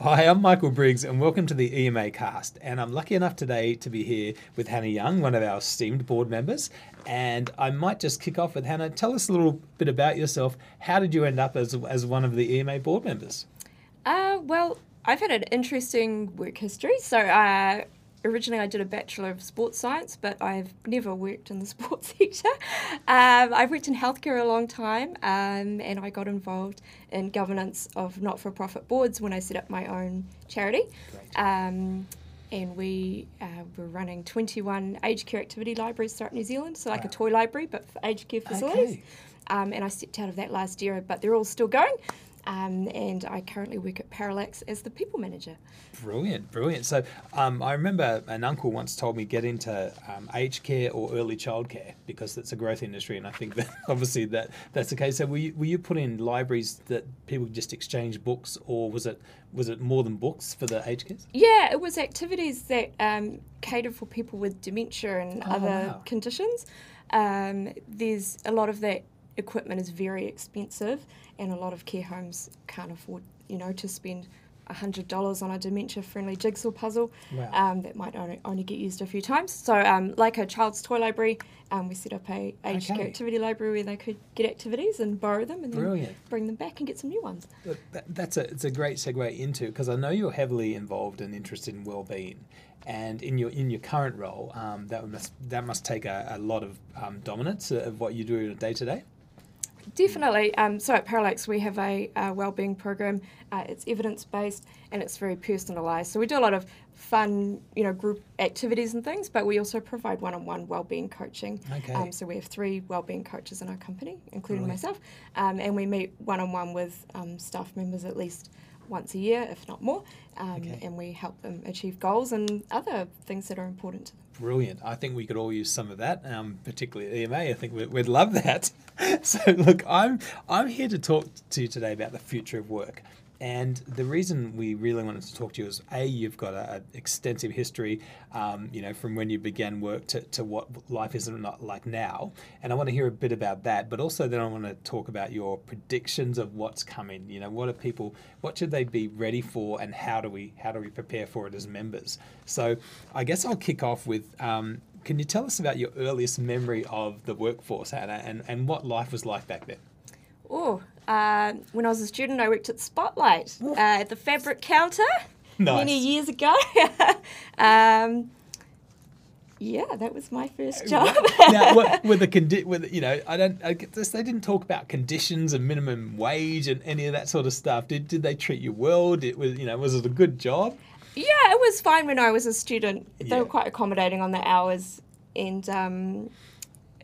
Hi, I'm Michael Briggs, and welcome to the EMA cast. And I'm lucky enough today to be here with Hannah Young, one of our esteemed board members. And I might just kick off with Hannah. Tell us a little bit about yourself. How did you end up as, as one of the EMA board members? Uh, well, I've had an interesting work history. So, uh, originally I did a Bachelor of Sports Science, but I've never worked in the sports sector. Um, I've worked in healthcare a long time, um, and I got involved in governance of not for profit boards when I set up my own charity. Um, and we uh, were running 21 aged care activity libraries throughout New Zealand, so like Wow. a toy library, but for aged care facilities. Okay. Um, and I stepped out of that last year, but they're all still going. Um, and I currently work at Parallaxx as the people manager. Brilliant, brilliant. So um, I remember an uncle once told me get into um, aged care or early childcare because it's a growth industry, and I think that obviously that that's the case. So were you, were you put in libraries that people just exchange books, or was it was it more than books for the aged care? Yeah, it was activities that um, cater for people with dementia and Oh, other wow. conditions. Um, there's a lot of that equipment is very expensive, and a lot of care homes can't afford, you know, to spend hundred dollars on a dementia-friendly jigsaw puzzle Wow. um, that might only, only get used a few times. So, um, like a child's toy library, um, we set up a aged Okay. care activity library where they could get activities and borrow them, and then Brilliant. bring them back and get some new ones. That, that's a it's a great segue into because I know you're heavily involved and interested in well-being, and in your in your current role, um, that must that must take a, a lot of um, dominance of what you do day to day. Definitely. Um, so at Parallaxx, we have a, uh wellbeing program. Uh, it's evidence based and it's very personalised. So we do a lot of fun, you know, group activities and things, but we also provide one-on-one wellbeing coaching. Okay. Um, so we have three wellbeing coaches in our company, including myself, um, and we meet one-on-one with um, staff members at least once a year, if not more, um, Okay. and we help them achieve goals and other things that are important to them. Brilliant. I think we could all use some of that, um, particularly EMA. I think we'd, we'd love that. so, look, I'm I'm here to talk to you today about the future of work. And the reason we really wanted to talk to you is a you've got an extensive history, um, you know, from when you began work to, to what life is not like now. And I want to hear a bit about that, but also then I want to talk about your predictions of what's coming. You know, what are people, what should they be ready for, and how do we how do we prepare for it as members? So I guess I'll kick off with. Um, can you tell us about your earliest memory of the workforce, Hannah, and, and what life was like back then? Oh, uh, when I was a student, I worked at Spotlight uh, at the fabric counter many years ago. um, yeah, that was my first job. now, what, with the condi- with you know, I don't. I guess they didn't talk about conditions and minimum wage and any of that sort of stuff. Did did they treat you well? Did was you know was it a good job? yeah, it was fine when I was a student. They Yeah. were quite accommodating on the hours, and um,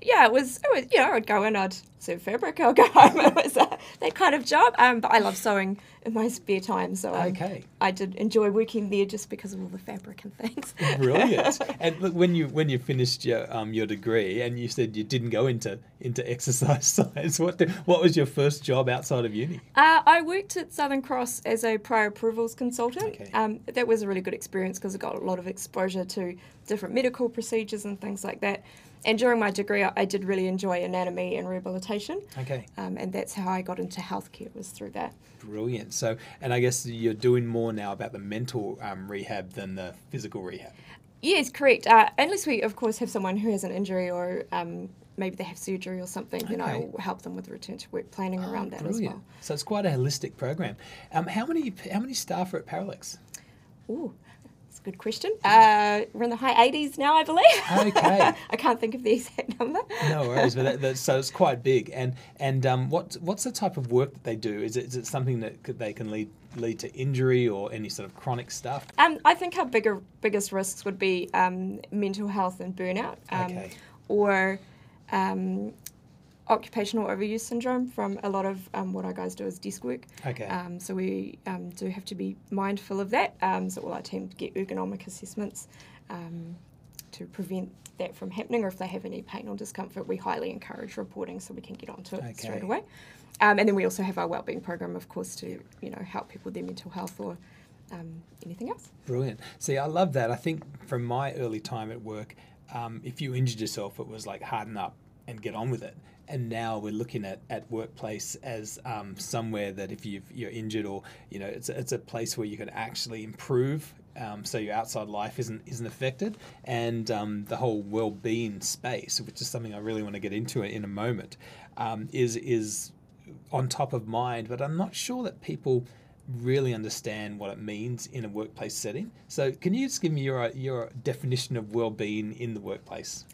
yeah, it was. It was. You know, I'd go in, I'd sew fabric, I'd go home. It was uh, that kind of job. Um, but I love sewing in my spare time, so um, Okay. I did enjoy working there just because of all the fabric and things. Brilliant. and look, when you when you finished your um your degree and you said you didn't go into into exercise science, what the, what was your first job outside of uni? Uh, I worked at Southern Cross as a prior approvals consultant. Okay. Um, that was a really good experience because I got a lot of exposure to different medical procedures and things like that. And during my degree, I, I did really enjoy anatomy and rehabilitation, Okay. um, and that's how I got into healthcare was through that. Brilliant. So, and I guess you're doing more now about the mental um, rehab than the physical rehab. Yes, correct. Uh, unless we, of course, have someone who has an injury or um, maybe they have surgery or something, then I Okay. will help them with return to work planning around that as well. So it's quite a holistic program. Um, how many how many staff are at Parallaxx? Ooh, a good question. Uh, we're in the high 80s now, I believe. Okay. I can't think of the exact number. No worries, but that, that, so it's quite big. And and um, what what's the type of work that they do? Is it, is it something that could, they can lead lead to injury or any sort of chronic stuff? Um, I think our bigger biggest risks would be um, mental health and burnout, um, Okay. or um, occupational overuse syndrome from a lot of um, what our guys do is desk work. Okay. Um, so we um, do have to be mindful of that. Um, so all our team get ergonomic assessments um, to prevent that from happening, or if they have any pain or discomfort, we highly encourage reporting so we can get onto it straight away. Um, and then we also have our wellbeing program, of course, to you know help people with their mental health or um, anything else. Brilliant. See, I love that. I think from my early time at work, um, if you injured yourself, it was like harden up and get on with it. And now we're looking at, at workplace as um, somewhere that if you've, you're injured or you know it's a, it's a place where you can actually improve um, so your outside life isn't isn't affected, and um, the whole well-being space, which is something I really want to get into in a moment, um, is is on top of mind. But I'm not sure that people really understand what it means in a workplace setting. So, can you just give me your your definition of well-being in the workplace?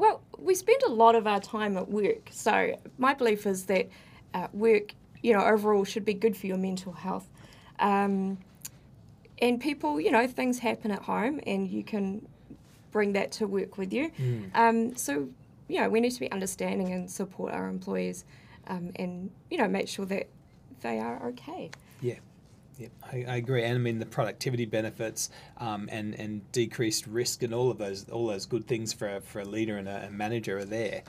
Well, we spend a lot of our time at work, so my belief is that uh, work, you know, overall should be good for your mental health. Um, and people, you know, things happen at home, and you can bring that to work with you. Mm. Um, so, you know, we need to be understanding and support our employees, um, and you know, make sure that they are okay. Yeah. Yeah, I, I, agree, and I mean the productivity benefits um, and and decreased risk and all of those all those good things for a, for a leader and a, a manager are there.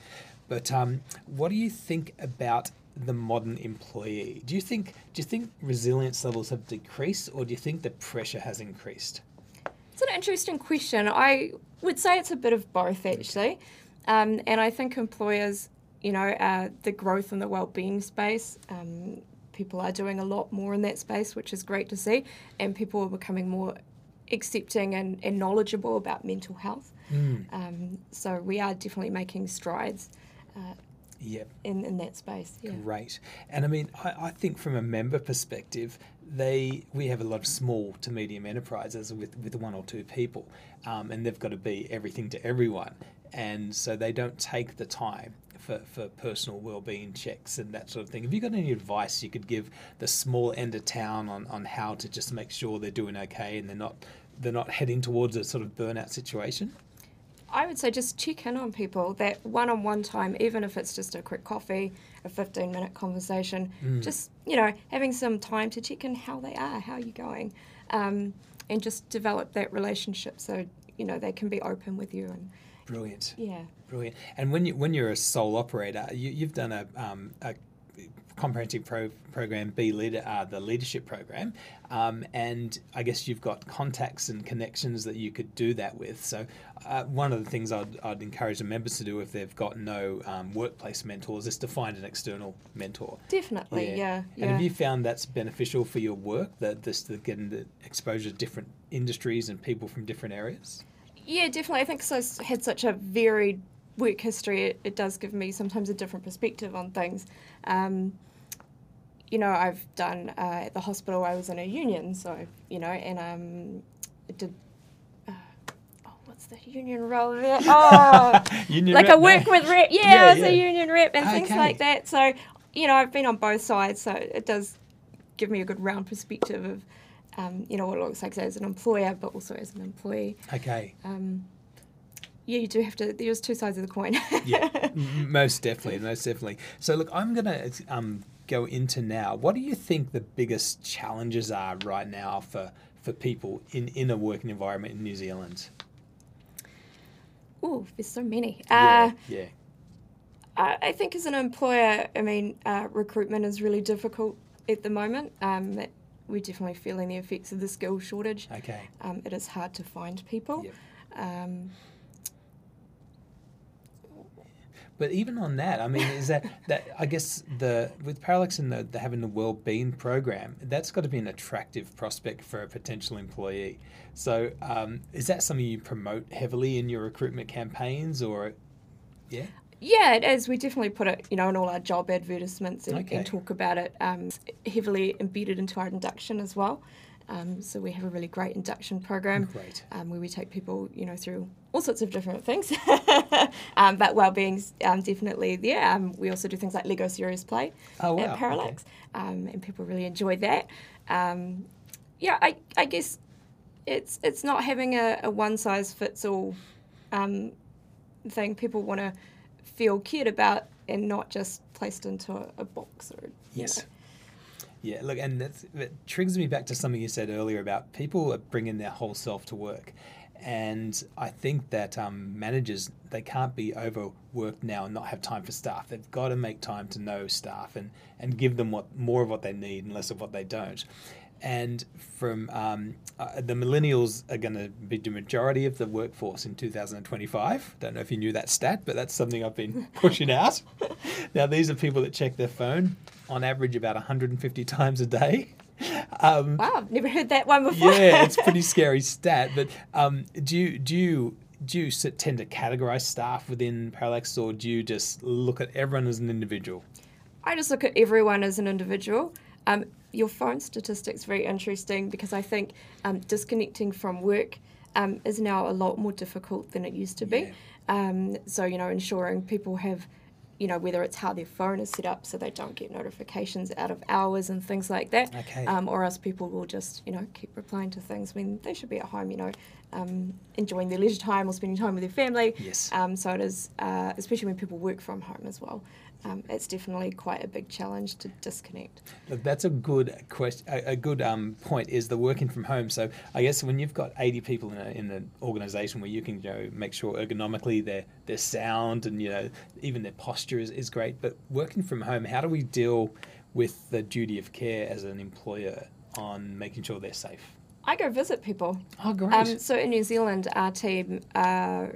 But um, what do you think about the modern employee? Do you think do you think resilience levels have decreased, or do you think the pressure has increased? It's an interesting question. I would say it's a bit of both, actually. Um, and I think employers, you know, uh, the growth in the well-being space, um, people are doing a lot more in that space, which is great to see, and people are becoming more accepting and, and knowledgeable about mental health. Mm. Um, so we are definitely making strides. Uh, Yep. In, in that space. Yeah. Great. And I mean, I, I think from a member perspective, they we have a lot of small to medium enterprises with, with one or two people, um, and they've got to be everything to everyone. And so they don't take the time for, for personal well-being checks and that sort of thing. Have you got any advice you could give the small end of town on, on how to just make sure they're doing okay and they're not they're not heading towards a sort of burnout situation? I would say just check in on people that one on one time, even if it's just a quick coffee, a 15 minute conversation, mm. just, you know, having some time to check in how they are, how are you going, um, and just develop that relationship so, you know, they can be open with you. and Brilliant. Yeah. Brilliant. And when, you, when you're a sole operator, you, have done a, um, a comprehensive pro- program, Be Leader, uh, the leadership program, um, and I guess you've got contacts and connections that you could do that with. So uh, one of the things I'd, I'd, encourage the members to do if they've got no um, workplace mentors is to find an external mentor. Definitely, yeah. yeah. And have you found that's beneficial for your work, that this the getting the exposure to different industries and people from different areas? Yeah, definitely. I think so. I had such a varied work history, it, it does give me sometimes a different perspective on things. Um, you know, I've done uh, at the hospital. I was in a union, so you know, and um, did. Uh, oh, what's the union role there? Oh, union like I work with rep. Yeah, yeah I was yeah. a union rep and okay. things like that. So, you know, I've been on both sides, so it does give me a good round perspective of, um, you know, what it looks like as an employer, but also as an employee. Okay. Um, yeah, you do have to. There's two sides of the coin. yeah, most definitely, most definitely. So, look, I'm going to um, go into now. What do you think the biggest challenges are right now for for people in in a working environment in New Zealand? Oh, there's so many. Yeah, uh, yeah. I think as an employer, I mean, uh, recruitment is really difficult at the moment. Um, we're definitely feeling the effects of the skill shortage. Okay. Um, it is hard to find people. Yep. Um, but even on that, I mean, is that that I guess the with Parallaxx and the, the having the well-being program, that's got to be an attractive prospect for a potential employee. So, um, is that something you promote heavily in your recruitment campaigns, or yeah? Yeah, it is. We definitely put it, you know, in all our job advertisements and, okay. and talk about it. Um, heavily embedded into our induction as well. Um, so we have a really great induction program um, where we take people, you know, through all sorts of different things. um, but well-being's um, definitely there. Um, we also do things like Lego Serious Play oh, wow. at Parallaxx, okay. Um, and people really enjoy that. yeah, I, I guess it's it's not having a, a one-size-fits-all thing. People want to feel cared about and not just placed into a, a box or yes. Know. Yeah, look, and that triggers me back to something you said earlier about people bringing their whole self to work. And I think that um, managers, they can't be overworked now and not have time for staff. They've got to make time to know staff and, and give them what more of what they need and less of what they don't. And from um, uh, the millennials are going to be the majority of the workforce in 2025. Don't know if you knew that stat, but that's something I've been pushing out. now, these are people that check their phone on average about 150 times a day. Um, wow, I've never heard that one before. yeah, it's a pretty scary stat. But um, do you do you do you tend to categorize staff within Parallaxx, or do you just look at everyone as an individual? I just look at everyone as an individual. Um, your phone statistics very interesting because I think um, disconnecting from work um, is now a lot more difficult than it used to be. Yeah. Um, so you know, ensuring people have you know, whether it's how their phone is set up so they don't get notifications out of hours and things like that. Okay. Um, or else people will just, you know, keep replying to things when they should be at home, you know, um, enjoying their leisure time or spending time with their family. Yes. Um, so it is, uh, especially when people work from home as well um, it's definitely quite a big challenge to disconnect. That's a good question. A, a good um, point is the working from home. So I guess when you've got 80 people in, a, in an organisation where you can you know, make sure ergonomically they're, they're sound and you know even their posture is, is great. But working from home, how do we deal with the duty of care as an employer on making sure they're safe? I go visit people. Oh, great. Um, so in New Zealand, our team uh,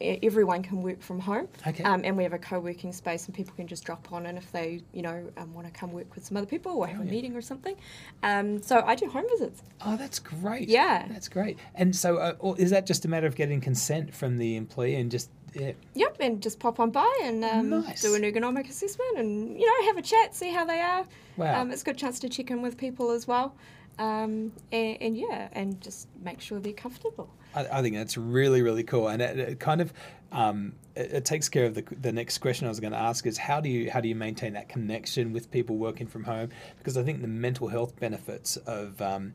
everyone can work from home. Okay. Um, and we have a co-working space, and people can just drop on, and if they, you know, um, want to come work with some other people or have oh, a yeah. meeting or something. Um, so I do home visits. Oh, that's great. Yeah, that's great. And so, uh, is that just a matter of getting consent from the employee and just yeah. Yep, and just pop on by and um, nice. do an ergonomic assessment and you know have a chat, see how they are. Wow. Um, it's a good chance to check in with people as well, um, and, and, yeah, and just make sure they're comfortable. I, I think that's really really cool, and it, it kind of um, it, it, takes care of the, the next question I was going to ask is how do you how do you maintain that connection with people working from home? Because I think the mental health benefits of um,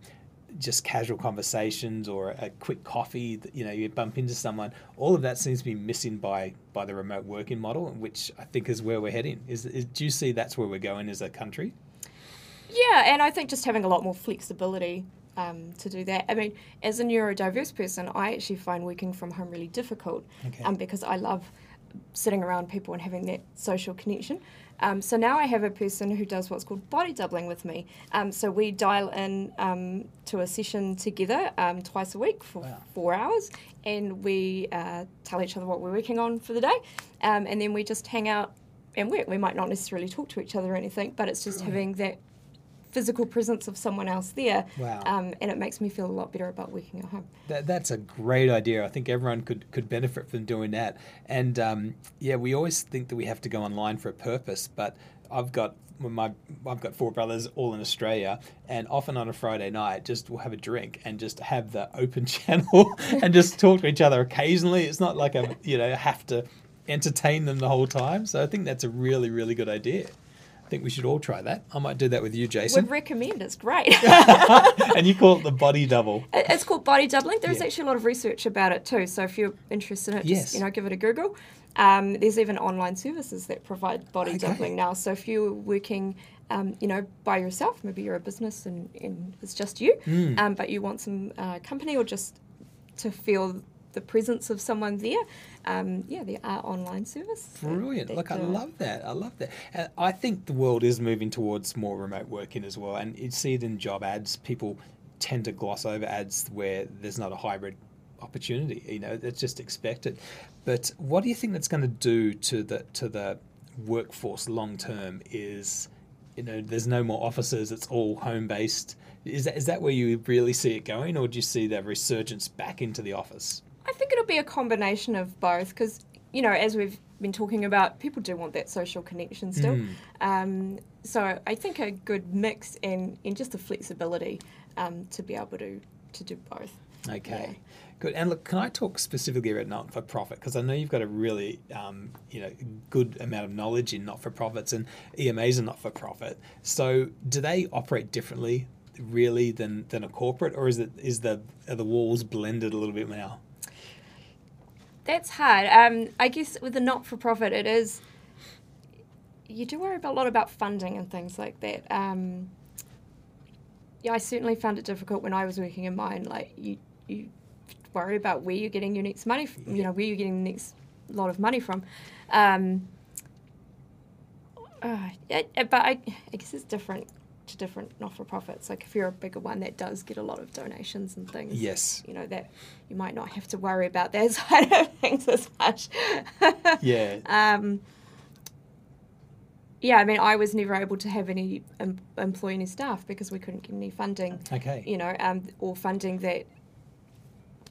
just casual conversations or a quick coffee, you know, you bump into someone, all of that seems to be missing by by the remote working model, which I think is where we're heading. Is, is do you see that's where we're going as a country? Yeah, and I think just having a lot more flexibility um, to do that. I mean, as a neurodiverse person, I actually find working from home really difficult okay. um, because I love sitting around people and having that social connection. Um, so now I have a person who does what's called body doubling with me. Um, so we dial in um, to a session together um, twice a week for wow. four hours, and we uh, tell each other what we're working on for the day, um, and then we just hang out and work. We might not necessarily talk to each other or anything, but it's just having that physical presence of someone else there. Wow. Um, and it makes me feel a lot better about working at home. That, that's a great idea. I think everyone could, could benefit from doing that. And um, yeah, we always think that we have to go online for a purpose, but I've got my I've got four brothers all in Australia, and often on a Friday night, just we'll have a drink and just have the open channel and just talk to each other occasionally. It's not like I you know have to entertain them the whole time. So I think that's a really really good idea think we should all try that. I might do that with you, Jason. Would recommend. It's great. and you call it the body double. It's called body doubling. There's yeah. actually a lot of research about it too. So if you're interested in it, yes. just you know, give it a Google. Um, there's even online services that provide body okay. doubling now. So if you're working, um, you know, by yourself, maybe you're a business and, and it's just you, mm. um, but you want some uh, company or just to feel the presence of someone there. Um, yeah, there are online services. Brilliant. That, Look, I love that. I love that. And I think the world is moving towards more remote working as well. And you see it in job ads. People tend to gloss over ads where there's not a hybrid opportunity. You know, it's just expected. But what do you think that's going to do to the to the workforce long term? Is you know, there's no more offices. It's all home based. Is that is that where you really see it going, or do you see that resurgence back into the office? I think it'll be a combination of both because, you know, as we've been talking about, people do want that social connection still. Mm. Um, so I think a good mix and, in just the flexibility um, to be able to, to do both. Okay. Yeah. Good. And look, can I talk specifically about not for profit? Because I know you've got a really, um, you know, good amount of knowledge in not for profits, and EMAs are not for profit. So, do they operate differently, really, than than a corporate, or is it is the are the walls blended a little bit now? That's hard. Um, I guess with a not for profit, it is. You do worry about, a lot about funding and things like that. Um, yeah, I certainly found it difficult when I was working in mine. Like you, you worry about where you're getting your next money. From, you know, where you're getting the next lot of money from. Um, uh, but I, I guess it's different to different not for profits. Like if you're a bigger one that does get a lot of donations and things, Yes. you know that you might not have to worry about that side of things as much. Yeah. Um, yeah, I mean, I was never able to have any em- employ any staff because we couldn't get any funding, Okay. you know, um, or funding that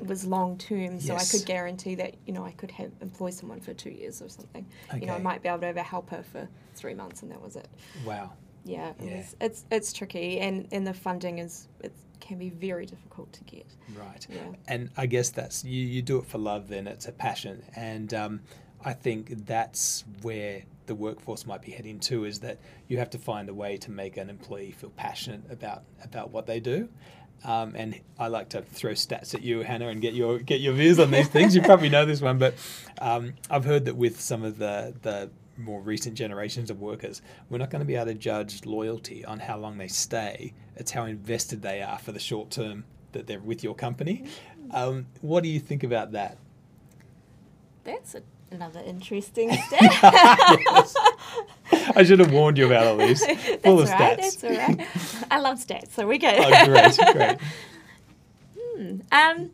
was long term. So Yes. I could guarantee that, you know, I could have employ someone for two years or something. Okay. You know, I might be able to have a helper for three months and that was it. Wow. Yeah, Yeah. was- it's it's tricky, and and the funding is it can be very difficult to get. Right. Yeah. And I guess that's you, you do it for love, then it's a passion. And um, I think that's where the workforce might be heading to is that you have to find a way to make an employee feel passionate about about what they do. Um, and I like to throw stats at you, Hannah, and get your get your views on these things. You probably know this one, but um, I've heard that with some of the the more recent generations of workers, we're not going to be able to judge loyalty on how long they stay. It's how invested they are for the short term that they're with your company. Um, what do you think about that? That's a, another interesting stat. Yes. I should have warned you about all these. that's Full of right. stats. That's all right. I love stats, so we go. Oh, great, great. Hmm, Um,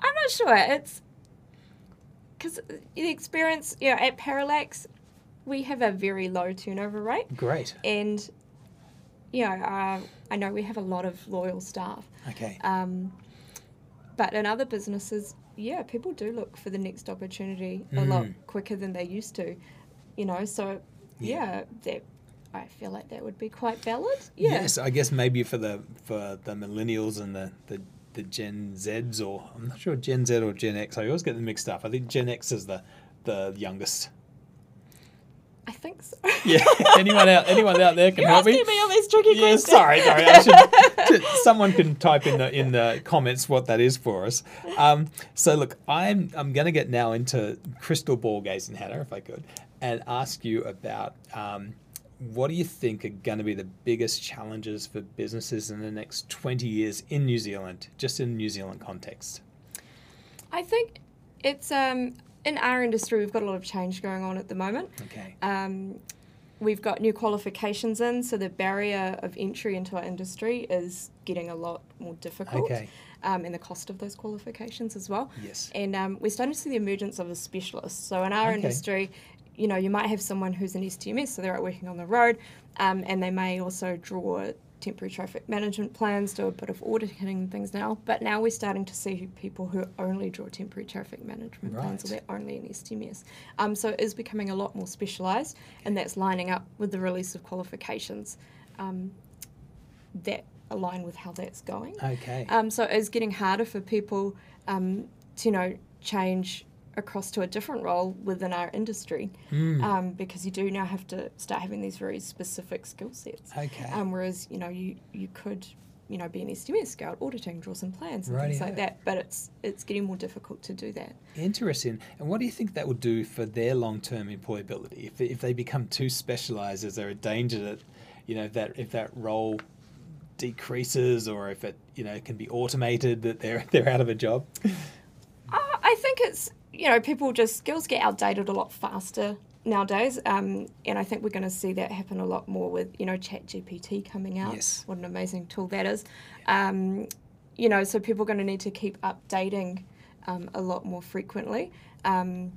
I'm not sure. It's because the experience, you know, at Parallaxx, we have a very low turnover rate, Great. and you know, uh, I know we have a lot of loyal staff. Okay. Um, but in other businesses, yeah, people do look for the next opportunity a lot Mm. quicker than they used to. You know, so Yeah. yeah, that I feel like that would be quite valid. Yeah. Yes, I guess maybe for the for the millennials and the, the the Gen Zs or I'm not sure Gen Z or Gen X. I always get them mixed up. I think Gen X is the the youngest. I think so. Yeah. anyone out anyone out there can You're help me? me all these tricky Yeah, questions. sorry, sorry. I should, someone can type in the in the comments what that is for us. Um, so look, I'm I'm going to get now into crystal ball gazing, Hannah, if I could, and ask you about um, what do you think are going to be the biggest challenges for businesses in the next 20 years in New Zealand, just in New Zealand context? I think it's um, in our industry we've got a lot of change going on at the moment. Okay. Um, we've got new qualifications in, so the barrier of entry into our industry is getting a lot more difficult. Okay. Um, and the cost of those qualifications as well. Yes. And um, we're starting to see the emergence of a specialist. So in our Okay. industry, you know, you might have someone who's an STMS, so they're out working on the road, um, and they may also draw temporary traffic management plans, do a bit of auditing and things now. But now we're starting to see people who only draw temporary traffic management plans, or they're only an STMS. Um, so it is becoming a lot more specialised, and that's lining up with the release of qualifications um, that align with how that's going. Okay. Um, so it's getting harder for people um, to, you know, change across to a different role within our industry Mm. um, because you do now have to start having these very specific skill sets. okay. Um, whereas, you know, you, you could, you know, be an STMS, go out auditing, draw some plans and things Rightio. like that, but it's it's getting more difficult to do that. Interesting. And what do you think that would do for their long-term employability? If they, if they become too specialized, is there a danger that, you know, that if that role decreases or if it, you know, can be automated, that they're they're out of a job? I think it's you know people just skills get outdated a lot faster nowadays, um, and I think we're going to see that happen a lot more with you know Chat GPT coming out. Yes. What an amazing tool that is. Um, you know, so people are going to need to keep updating um, a lot more frequently. Um,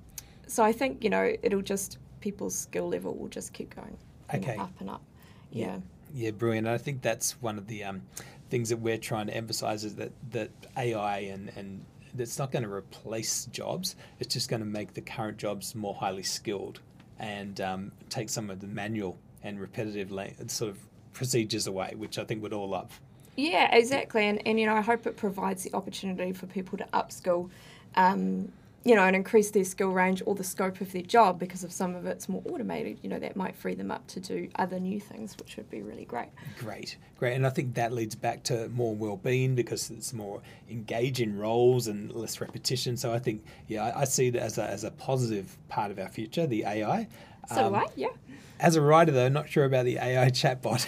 so I think you know it'll just people's skill level will just keep going Okay. up and up. Yeah. Yeah. Yeah, brilliant. And I think that's one of the um, things that we're trying to emphasize is that, that AI and, and it's not going to replace jobs. It's just going to make the current jobs more highly skilled and um, take some of the manual and repetitive sort of procedures away, which I think we'd all love. Yeah, exactly. And, and you know, I hope it provides the opportunity for people to upskill, um, you know, and increase their skill range or the scope of their job because if some of it's more automated, you know, that might free them up to do other new things, which would be really great. Great, great. And I think that leads back to more well-being because it's more engaging roles and less repetition. So I think, yeah, I, I see it as a, as a positive part of our future, the AI. So Um, do I, yeah. As a writer, though, not sure about the AI chatbot.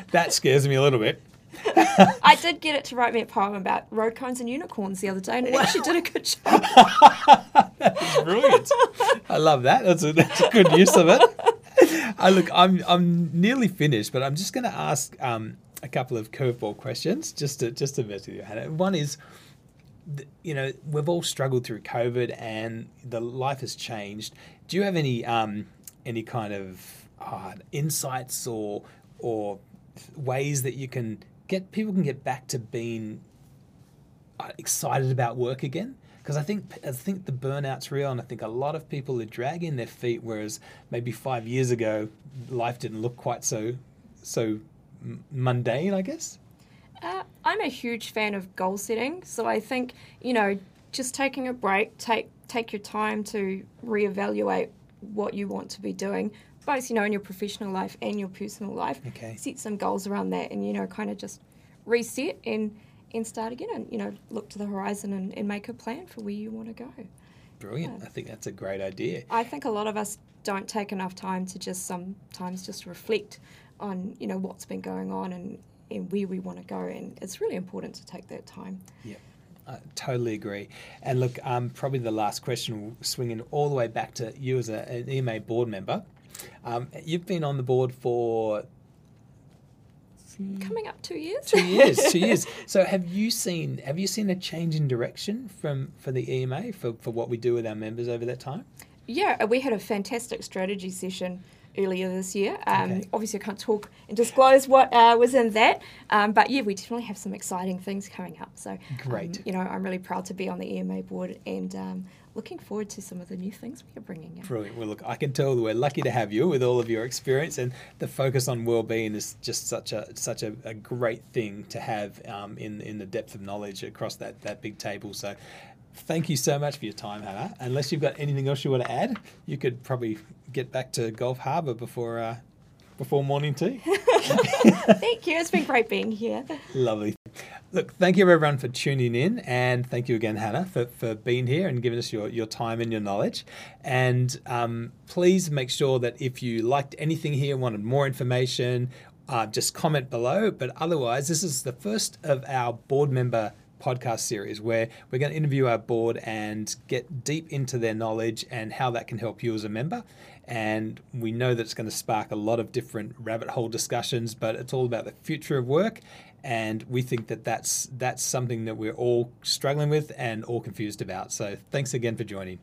that scares me a little bit. I did get it to write me a poem about road cones and unicorns the other day, and it actually did a good job. that is brilliant. I love that. That's a, that's a good use of it. I look, I'm I'm nearly finished, but I'm just going to ask um, a couple of curveball questions just to just to mess with you, Hannah. One is, you know, we've all struggled through COVID, and the life has changed. Do you have any um, any kind of uh, insights or or ways that you can get people can get back to being uh, excited about work again? because I think I think the burnout's real, and I think a lot of people are dragging their feet. Whereas maybe five years ago, life didn't look quite so so mundane, I guess. Uh, I'm a huge fan of goal setting, so I think you know just taking a break, take take your time to reevaluate what you want to be doing, both you know in your professional life and your personal life. Okay. Set some goals around that, and you know kind of just reset and and start again, and you know look to the horizon and, and make a plan for where you want to go. Brilliant. Yeah. I think that's a great idea. I think a lot of us don't take enough time to just sometimes just reflect on you know what's been going on and, and where we want to go, and it's really important to take that time. Yeah, I totally agree. And look, um, probably the last question will swing in all the way back to you as a, an EMA board member. Um, you've been on the board for Coming up two years. two years. two years. So have you seen have you seen a change in direction from for the EMA for, for what we do with our members over that time? Yeah, we had a fantastic strategy session earlier this year. Um, Okay. Obviously, I can't talk and disclose what uh, was in that, um, but yeah, we definitely have some exciting things coming up. So, um, Great. you know, I'm really proud to be on the EMA board and um, looking forward to some of the new things we are bringing in. Brilliant. Well, look, I can tell that we're lucky to have you with all of your experience, and the focus on well-being is just such a such a, a great thing to have um, in in the depth of knowledge across that that big table. So, thank you so much for your time, Hannah. Unless you've got anything else you want to add, you could probably get back to Gulf Harbour before uh, before morning tea. Thank you. It's been great being here. Lovely. Look, thank you everyone for tuning in, and thank you again, Hannah, for, for being here and giving us your, your time and your knowledge. And um, please make sure that if you liked anything here, wanted more information, uh, just comment below. But otherwise, this is the first of our board member podcast series where we're going to interview our board and get deep into their knowledge and how that can help you as a member. And we know that it's going to spark a lot of different rabbit hole discussions, but it's all about the future of work. And we think that that's, that's something that we're all struggling with and all confused about. So thanks again for joining.